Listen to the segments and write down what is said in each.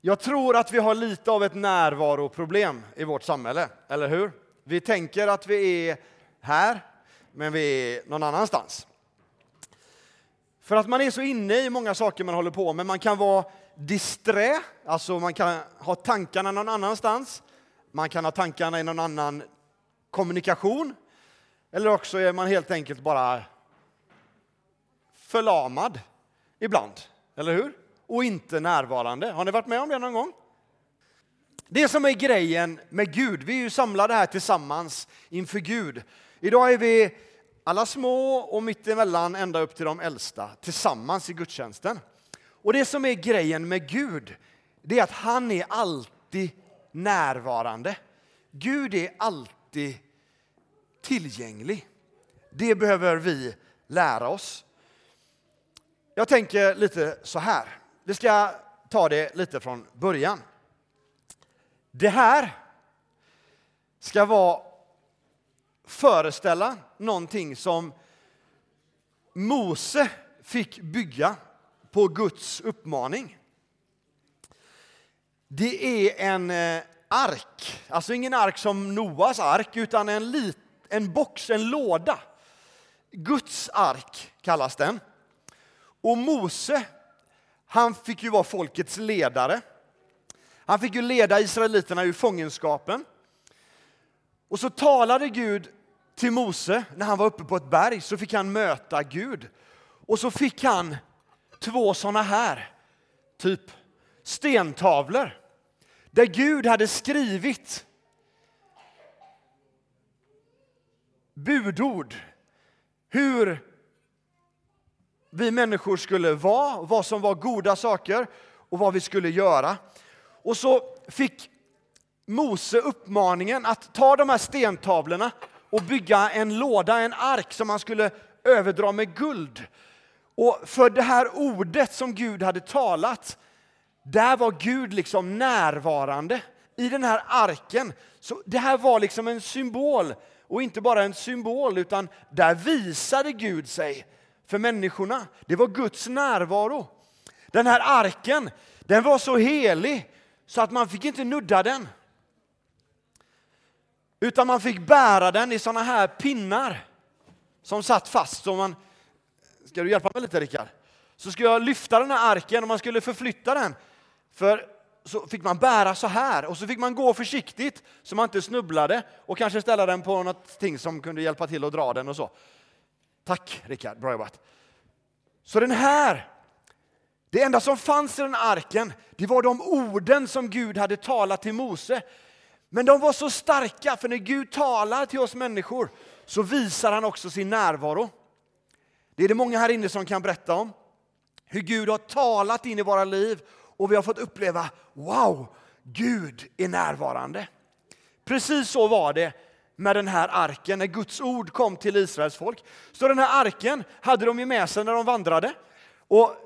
Jag tror att vi har lite av ett närvaroproblem i vårt samhälle, eller hur? Vi tänker att vi är här, men vi är någon annanstans. För att man är så inne i många saker man håller på med. Man kan vara disträ, alltså man kan ha tankarna någon annanstans. Man kan ha tankarna i någon annan kommunikation. Eller också är man helt enkelt bara förlamad ibland, eller hur? Och inte närvarande. Har ni varit med om det någon gång? Det som är grejen med Gud, vi är ju samlade här tillsammans inför Gud. Idag är vi alla små och mittemellan ända upp till de äldsta tillsammans i gudstjänsten. Och det som är grejen med Gud, det är att han är alltid närvarande. Gud är alltid tillgänglig. Det behöver vi lära oss. Jag tänker lite så här. Vi ska ta det lite från början. Det här ska vara föreställa någonting som Mose fick bygga på Guds uppmaning. Det är en eh, ark, alltså ingen ark som Noas ark, utan en, lit, en box, en låda. Guds ark kallas den. Och Mose, han fick ju vara folkets ledare. Han fick ju leda israeliterna ur fångenskapen. Och så talade Gud till Mose när han var uppe på ett berg, så fick han möta Gud. Och så fick han två sådana här, typ stentavlor, där Gud hade skrivit budord, hur vi människor skulle vara, vad som var goda saker och vad vi skulle göra. Och så fick Mose uppmaningen att ta de här stentavlorna och bygga en låda, en ark som man skulle överdra med guld. Och för det här ordet som Gud hade talat, där var Gud liksom närvarande i den här arken. Så det här var liksom en symbol, och inte bara en symbol, utan där visade Gud sig för människorna. Det var Guds närvaro. Den här arken, den var så helig så att man fick inte nudda den. Utan man fick bära den i såna här pinnar som satt fast. Så man, ska du hjälpa mig lite Rickard? Så skulle jag lyfta den här arken och man skulle förflytta den. För så fick man bära så här och så fick man gå försiktigt så man inte snubblade och kanske ställa den på något som kunde hjälpa till att dra den och så. Tack Rickard, bra jobbat. Så den här, det enda som fanns i den arken, det var de orden som Gud hade talat till Mose. Men de var så starka, för när Gud talar till oss människor så visar han också sin närvaro. Det är det många här inne som kan berätta om. Hur Gud har talat in i våra liv och vi har fått uppleva, wow, Gud är närvarande. Precis så var det med den här arken när Guds ord kom till Israels folk. Så den här arken hade de ju med sig när de vandrade. Och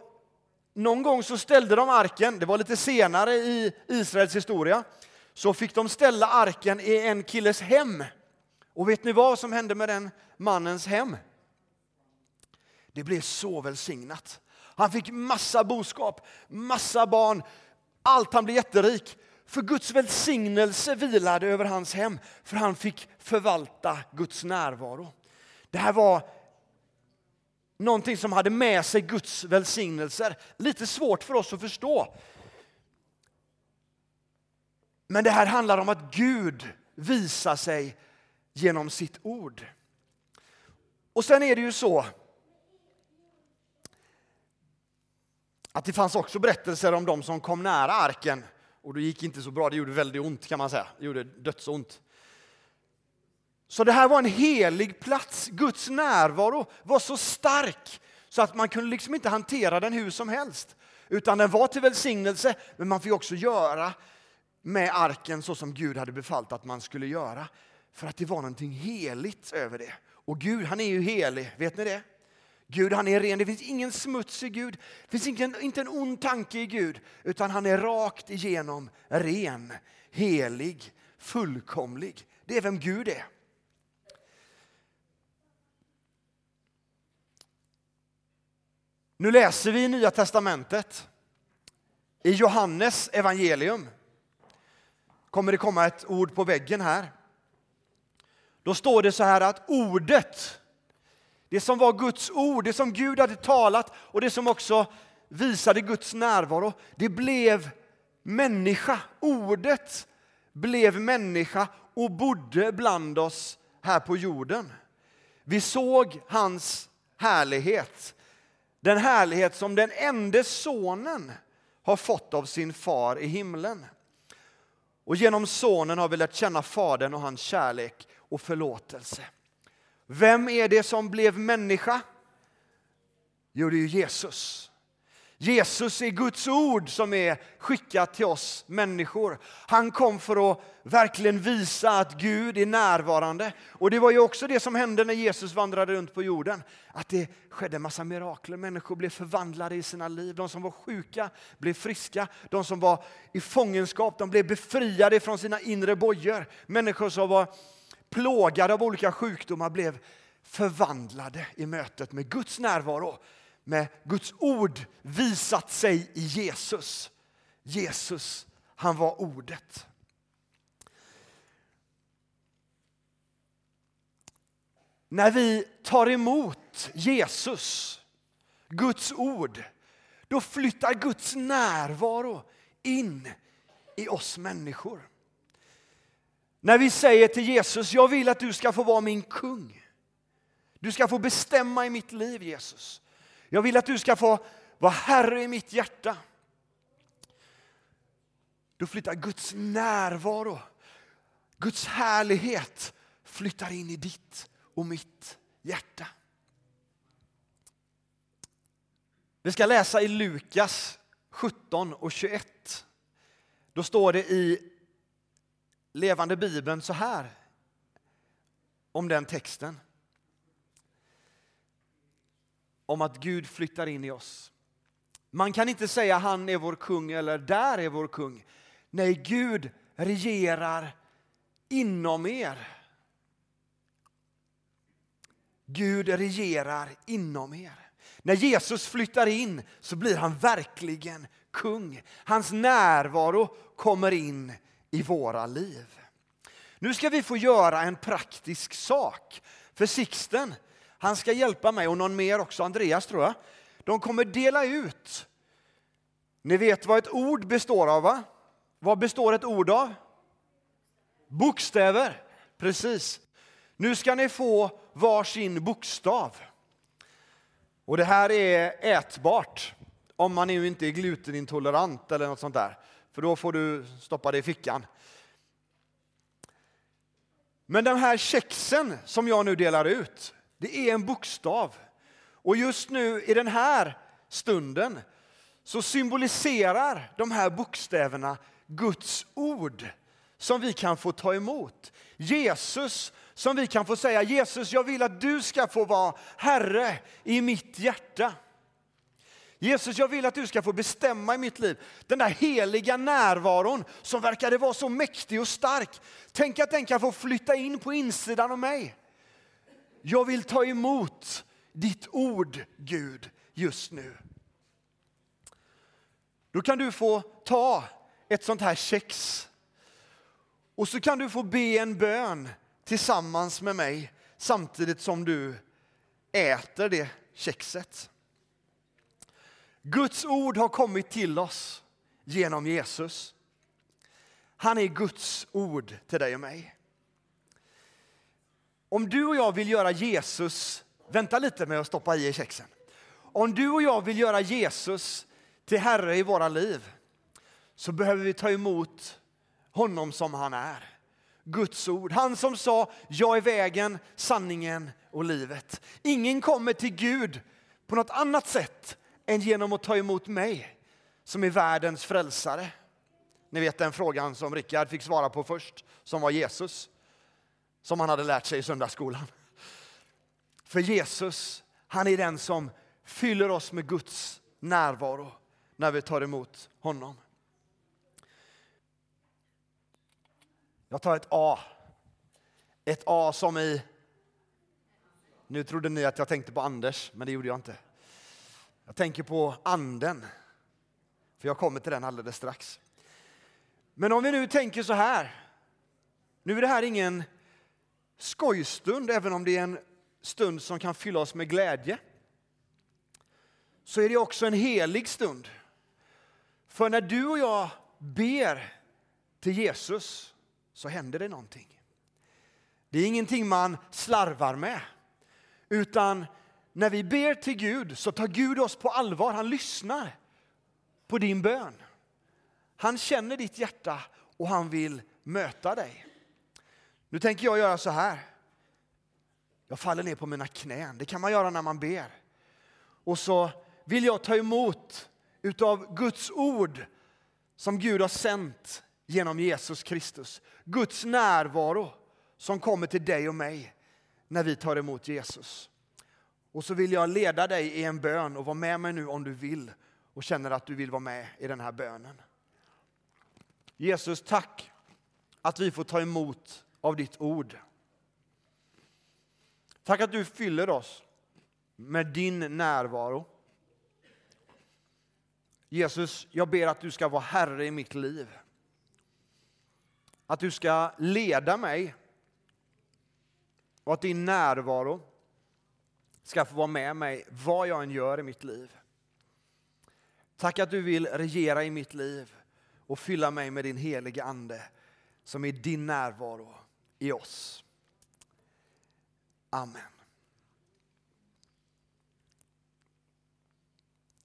någon gång så ställde de arken, det var lite senare i Israels historia, så fick de ställa arken i en killes hem. Och vet ni vad som hände med den mannens hem? Det blev så välsignat. Han fick massa boskap, massa barn, allt. Han blev jätterik. För Guds välsignelse vilade över hans hem, för han fick förvalta Guds närvaro. Det här var någonting som hade med sig Guds välsignelser. Lite svårt för oss att förstå. Men det här handlar om att Gud visar sig genom sitt ord. Och sen är det ju så att det fanns också berättelser om de som kom nära arken och det gick inte så bra, det gjorde väldigt ont kan man säga. Det gjorde dödsont. Så det här var en helig plats. Guds närvaro var så stark så att man kunde liksom inte hantera den hur som helst. Utan den var till välsignelse, men man fick också göra med arken så som Gud hade befallt att man skulle göra. För att det var någonting heligt över det. Och Gud, han är ju helig, vet ni det? Gud han är ren, det finns ingen smuts i Gud, det finns inte, inte en ond tanke i Gud, utan han är rakt igenom ren, helig, fullkomlig. Det är vem Gud är. Nu läser vi i Nya Testamentet I Johannes evangelium kommer det komma ett ord på väggen här. Då står det så här att ordet, det som var Guds ord, det som Gud hade talat och det som också visade Guds närvaro, det blev människa. Ordet blev människa och bodde bland oss här på jorden. Vi såg hans härlighet, den härlighet som den enda sonen har fått av sin far i himlen. Och genom sonen har vi lärt känna Fadern och hans kärlek och förlåtelse. Vem är det som blev människa? Jo, det är Jesus. Jesus är Guds ord som är skickat till oss människor. Han kom för att verkligen visa att Gud är närvarande. Och det var ju också det som hände när Jesus vandrade runt på jorden. Att det skedde en massa mirakler. Människor blev förvandlade i sina liv. De som var sjuka blev friska. De som var i fångenskap de blev befriade från sina inre bojor. Människor som var plågade av olika sjukdomar blev förvandlade i mötet med Guds närvaro med Guds ord visat sig i Jesus. Jesus, han var ordet. När vi tar emot Jesus, Guds ord, då flyttar Guds närvaro in i oss människor. När vi säger till Jesus, jag vill att du ska få vara min kung. Du ska få bestämma i mitt liv Jesus. Jag vill att du ska få vara Herre i mitt hjärta. Då flyttar Guds närvaro, Guds härlighet flyttar in i ditt och mitt hjärta. Vi ska läsa i Lukas 17 och 21. Då står det i levande bibeln så här om den texten om att Gud flyttar in i oss. Man kan inte säga han är vår kung eller där är vår kung. Nej, Gud regerar inom er. Gud regerar inom er. När Jesus flyttar in så blir han verkligen kung. Hans närvaro kommer in i våra liv. Nu ska vi få göra en praktisk sak. För Sixten han ska hjälpa mig och någon mer också, Andreas tror jag. De kommer dela ut. Ni vet vad ett ord består av va? Vad består ett ord av? Bokstäver, precis. Nu ska ni få varsin bokstav. Och det här är ätbart om man nu inte är glutenintolerant eller något sånt där. För då får du stoppa det i fickan. Men den här kexen som jag nu delar ut, det är en bokstav. Och just nu i den här stunden så symboliserar de här bokstäverna Guds ord som vi kan få ta emot. Jesus som vi kan få säga Jesus, jag vill att du ska få vara Herre i mitt hjärta. Jesus, jag vill att du ska få bestämma i mitt liv. Den där heliga närvaron som verkade vara så mäktig och stark. Tänk att den kan få flytta in på insidan av mig. Jag vill ta emot ditt ord, Gud, just nu. Då kan du få ta ett sånt här kex och så kan du få be en bön tillsammans med mig samtidigt som du äter det kexet. Guds ord har kommit till oss genom Jesus. Han är Guds ord till dig och mig. Om du och jag vill göra Jesus, vänta lite med att stoppa i kexen. Om du och jag vill göra Jesus till Herre i våra liv så behöver vi ta emot honom som han är. Guds ord. Han som sa, jag är vägen, sanningen och livet. Ingen kommer till Gud på något annat sätt än genom att ta emot mig som är världens frälsare. Ni vet den frågan som Rickard fick svara på först, som var Jesus som han hade lärt sig i söndagsskolan. För Jesus, han är den som fyller oss med Guds närvaro när vi tar emot honom. Jag tar ett A. Ett A som i... Nu trodde ni att jag tänkte på Anders, men det gjorde jag inte. Jag tänker på anden. För jag kommer till den alldeles strax. Men om vi nu tänker så här. Nu är det här ingen skojstund, även om det är en stund som kan fylla oss med glädje. Så är det också en helig stund. För när du och jag ber till Jesus så händer det någonting. Det är ingenting man slarvar med. Utan när vi ber till Gud så tar Gud oss på allvar. Han lyssnar på din bön. Han känner ditt hjärta och han vill möta dig. Nu tänker jag göra så här. Jag faller ner på mina knän. Det kan man göra när man ber. Och så vill jag ta emot utav Guds ord som Gud har sänt genom Jesus Kristus. Guds närvaro som kommer till dig och mig när vi tar emot Jesus. Och så vill jag leda dig i en bön och vara med mig nu om du vill och känner att du vill vara med i den här bönen. Jesus, tack att vi får ta emot av ditt ord. Tack att du fyller oss med din närvaro. Jesus, jag ber att du ska vara Herre i mitt liv. Att du ska leda mig och att din närvaro ska få vara med mig vad jag än gör i mitt liv. Tack att du vill regera i mitt liv och fylla mig med din heliga Ande som är din närvaro i oss. Amen.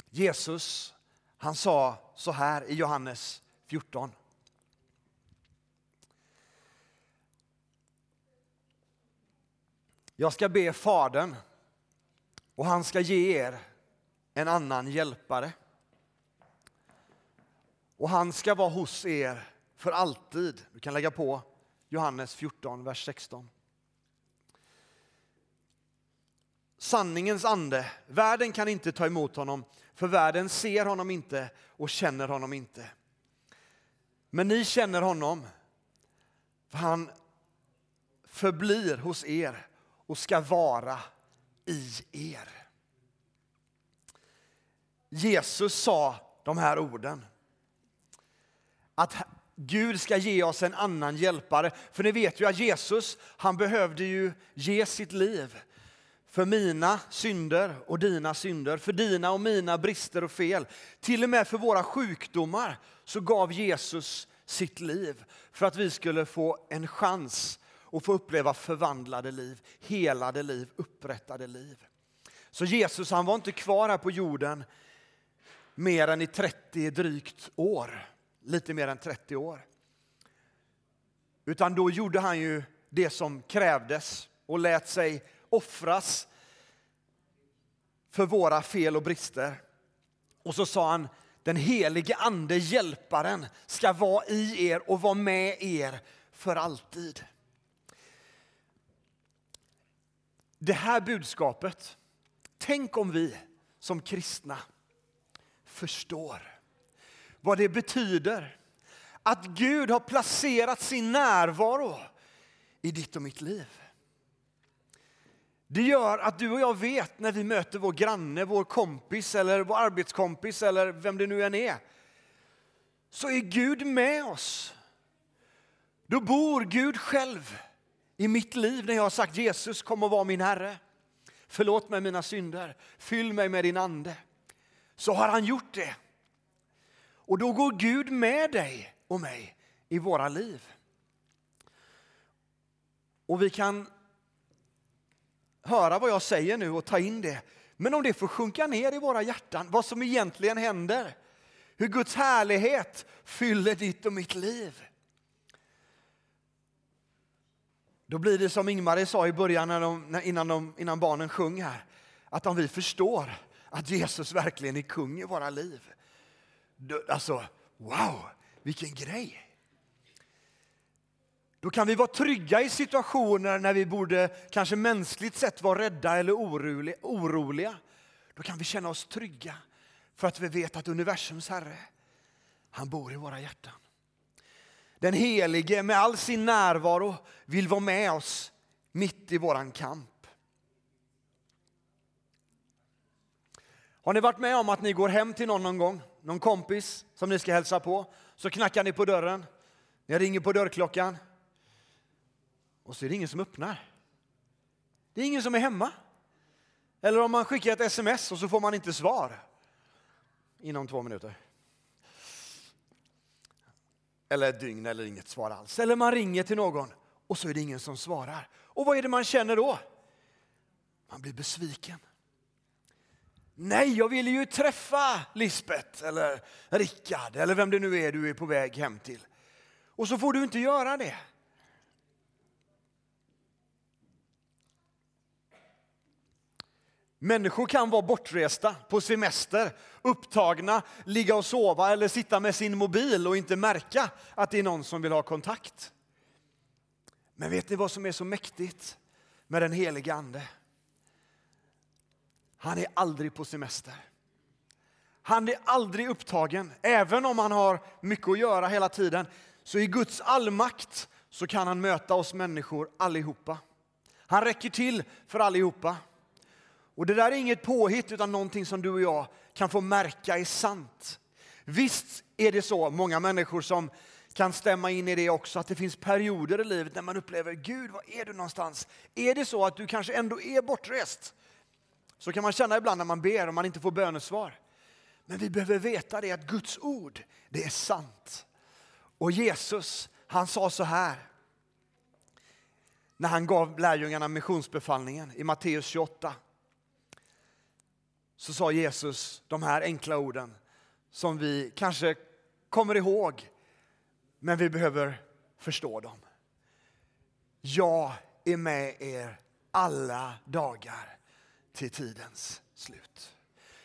Jesus, han sa så här i Johannes 14. Jag ska be Fadern och han ska ge er en annan hjälpare. Och han ska vara hos er för alltid. Du kan lägga på Johannes 14, vers 16. Sanningens ande, världen kan inte ta emot honom för världen ser honom inte och känner honom inte. Men ni känner honom för han förblir hos er och ska vara i er. Jesus sa de här orden. Att Gud ska ge oss en annan hjälpare. För ni vet ju att Jesus, han behövde ju ge sitt liv för mina synder och dina synder, för dina och mina brister och fel. Till och med för våra sjukdomar så gav Jesus sitt liv för att vi skulle få en chans och få uppleva förvandlade liv, helade liv, upprättade liv. Så Jesus han var inte kvar här på jorden mer än i 30 drygt år, lite mer än 30 år. Utan då gjorde han ju det som krävdes och lät sig offras för våra fel och brister. Och så sa han, den helige ande, hjälparen, ska vara i er och vara med er för alltid. Det här budskapet, tänk om vi som kristna förstår vad det betyder att Gud har placerat sin närvaro i ditt och mitt liv. Det gör att du och jag vet när vi möter vår granne, vår kompis eller vår arbetskompis eller vem det nu än är. Så är Gud med oss. Då bor Gud själv i mitt liv när jag har sagt Jesus kom och var min Herre. Förlåt mig mina synder, fyll mig med din ande. Så har han gjort det. Och då går Gud med dig och mig i våra liv. Och vi kan höra vad jag säger nu och ta in det. Men om det får sjunka ner i våra hjärtan, vad som egentligen händer. Hur Guds härlighet fyller ditt och mitt liv. Då blir det som Ingmar sa i början när de, innan, de, innan barnen sjöng här. Att om vi förstår att Jesus verkligen är kung i våra liv. Då, alltså, wow, vilken grej! Då kan vi vara trygga i situationer när vi borde kanske mänskligt sett vara rädda eller oroliga. Då kan vi känna oss trygga för att vi vet att universums Herre, han bor i våra hjärtan. Den helige med all sin närvaro vill vara med oss mitt i våran kamp. Har ni varit med om att ni går hem till någon någon gång någon kompis som ni ska hälsa på. Så knackar ni på dörren, ni ringer på dörrklockan och så är det ingen som öppnar. Det är ingen som är hemma. Eller om man skickar ett sms och så får man inte svar inom två minuter. Eller ett dygn eller inget svar alls. Eller man ringer till någon och så är det ingen som svarar. Och vad är det man känner då? Man blir besviken. Nej, jag ville ju träffa Lisbet eller Rickard eller vem det nu är du är på väg hem till. Och så får du inte göra det. Människor kan vara bortresta på semester, upptagna, ligga och sova eller sitta med sin mobil och inte märka att det är någon som vill ha kontakt. Men vet ni vad som är så mäktigt med den helige Ande? Han är aldrig på semester. Han är aldrig upptagen. Även om han har mycket att göra hela tiden så i Guds allmakt så kan han möta oss människor allihopa. Han räcker till för allihopa. Och det där är inget påhitt utan någonting som du och jag kan få märka är sant. Visst är det så, många människor som kan stämma in i det också, att det finns perioder i livet när man upplever, Gud, var är du någonstans? Är det så att du kanske ändå är bortrest? Så kan man känna ibland när man ber och man inte får bönesvar. Men vi behöver veta det att Guds ord, det är sant. Och Jesus, han sa så här när han gav lärjungarna missionsbefallningen i Matteus 28 så sa Jesus de här enkla orden som vi kanske kommer ihåg, men vi behöver förstå dem. Jag är med er alla dagar till tidens slut.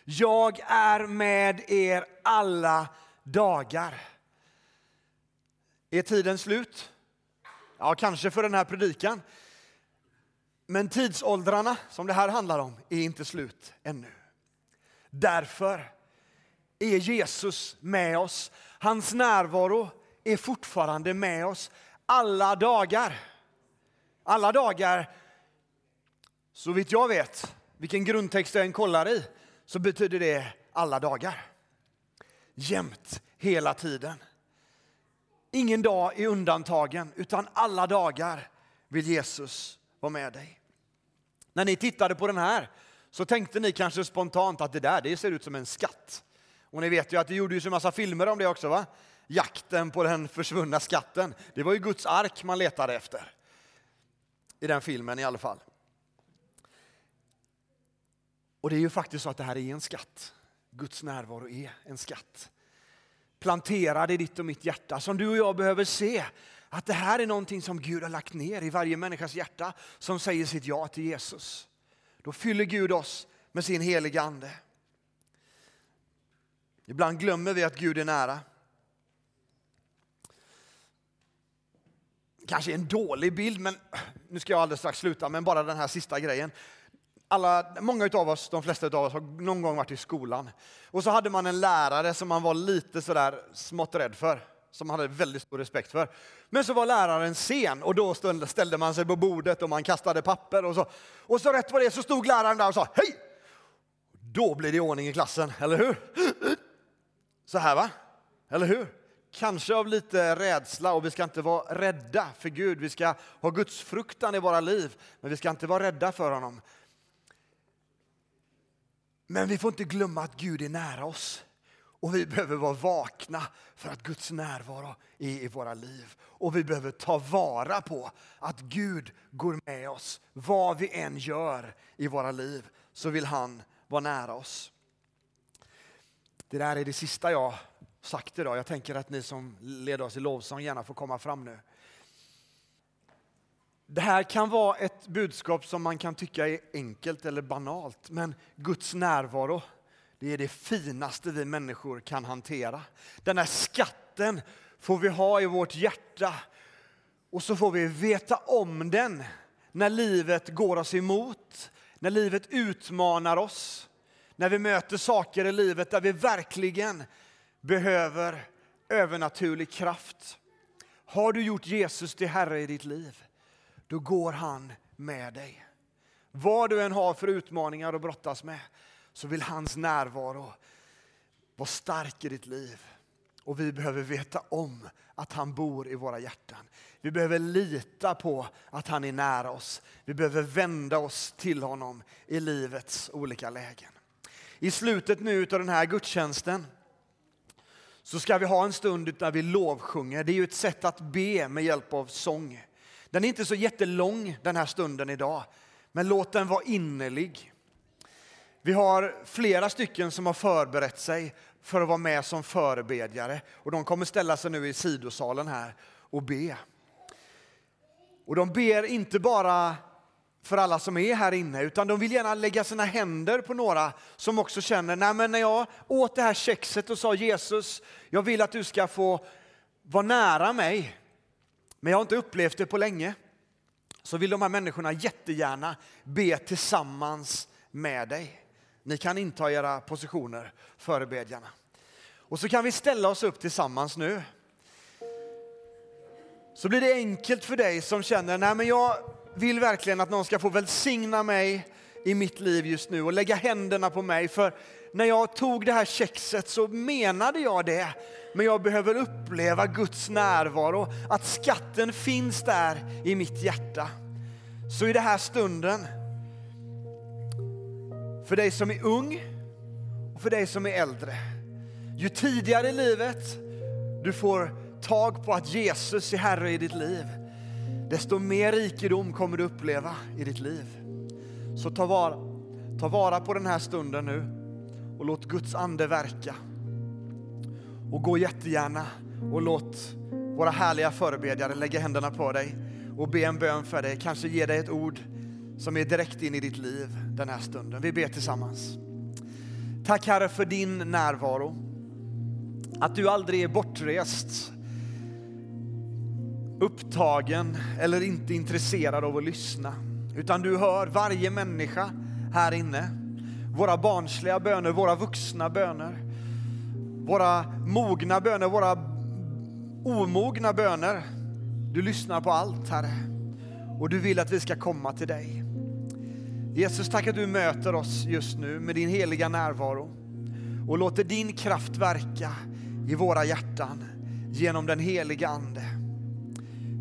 Jag är med er alla dagar. Är tiden slut? Ja, kanske för den här predikan. Men tidsåldrarna som det här handlar om är inte slut ännu. Därför är Jesus med oss. Hans närvaro är fortfarande med oss alla dagar. Alla dagar, så vitt jag vet, vilken grundtext jag än kollar i, så betyder det alla dagar. Jämt, hela tiden. Ingen dag är undantagen, utan alla dagar vill Jesus vara med dig. När ni tittade på den här så tänkte ni kanske spontant att det där det ser ut som en skatt. Och ni vet ju att det gjordes en massa filmer om det också va? Jakten på den försvunna skatten. Det var ju Guds ark man letade efter. I den filmen i alla fall. Och det är ju faktiskt så att det här är en skatt. Guds närvaro är en skatt. Planterad i ditt och mitt hjärta som du och jag behöver se att det här är någonting som Gud har lagt ner i varje människas hjärta som säger sitt ja till Jesus. Då fyller Gud oss med sin heliga Ande. Ibland glömmer vi att Gud är nära. Kanske en dålig bild, men nu ska jag alldeles strax sluta, men bara den här sista grejen. Alla, många av oss, de flesta av oss, har någon gång varit i skolan. Och så hade man en lärare som man var lite sådär smått rädd för som man hade väldigt stor respekt för. Men så var läraren sen och då ställde man sig på bordet och man kastade papper och så. Och så rätt vad det så stod läraren där och sa hej! Då blir det ordning i klassen, eller hur? Så här va? Eller hur? Kanske av lite rädsla och vi ska inte vara rädda för Gud. Vi ska ha Guds fruktan i våra liv, men vi ska inte vara rädda för honom. Men vi får inte glömma att Gud är nära oss. Och vi behöver vara vakna för att Guds närvaro är i våra liv. Och vi behöver ta vara på att Gud går med oss. Vad vi än gör i våra liv så vill han vara nära oss. Det där är det sista jag sagt idag. Jag tänker att ni som leder oss i lovsång gärna får komma fram nu. Det här kan vara ett budskap som man kan tycka är enkelt eller banalt, men Guds närvaro det är det finaste vi människor kan hantera. Den här skatten får vi ha i vårt hjärta och så får vi veta om den när livet går oss emot, när livet utmanar oss, när vi möter saker i livet där vi verkligen behöver övernaturlig kraft. Har du gjort Jesus till Herre i ditt liv, då går han med dig. Vad du än har för utmaningar att brottas med, så vill hans närvaro vara stark i ditt liv. Och vi behöver veta om att han bor i våra hjärtan. Vi behöver lita på att han är nära oss. Vi behöver vända oss till honom i livets olika lägen. I slutet nu av den här gudstjänsten så ska vi ha en stund där vi lovsjunger. Det är ju ett sätt att be med hjälp av sång. Den är inte så jättelång den här stunden idag, men låt den vara innerlig. Vi har flera stycken som har förberett sig för att vara med som förebedjare och de kommer ställa sig nu i sidosalen här och be. Och de ber inte bara för alla som är här inne, utan de vill gärna lägga sina händer på några som också känner, nej men när jag åt det här kexet och sa Jesus, jag vill att du ska få vara nära mig, men jag har inte upplevt det på länge. Så vill de här människorna jättegärna be tillsammans med dig. Ni kan inta era positioner, förebedjarna. Och så kan vi ställa oss upp tillsammans nu. Så blir det enkelt för dig som känner, nej men jag vill verkligen att någon ska få välsigna mig i mitt liv just nu och lägga händerna på mig. För när jag tog det här kexet så menade jag det. Men jag behöver uppleva Guds närvaro, att skatten finns där i mitt hjärta. Så i den här stunden, för dig som är ung och för dig som är äldre. Ju tidigare i livet du får tag på att Jesus är Herre i ditt liv, desto mer rikedom kommer du uppleva i ditt liv. Så ta vara, ta vara på den här stunden nu och låt Guds ande verka. Och gå jättegärna och låt våra härliga förebedjare lägga händerna på dig och be en bön för dig, kanske ge dig ett ord som är direkt in i ditt liv den här stunden. Vi ber tillsammans. Tack Herre för din närvaro. Att du aldrig är bortrest, upptagen eller inte intresserad av att lyssna. Utan du hör varje människa här inne. Våra barnsliga böner, våra vuxna böner. Våra mogna böner, våra omogna böner. Du lyssnar på allt Herre. Och du vill att vi ska komma till dig. Jesus, tack att du möter oss just nu med din heliga närvaro och låter din kraft verka i våra hjärtan genom den heliga Ande.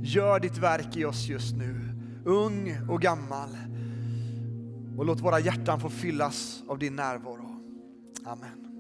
Gör ditt verk i oss just nu, ung och gammal. Och låt våra hjärtan få fyllas av din närvaro. Amen.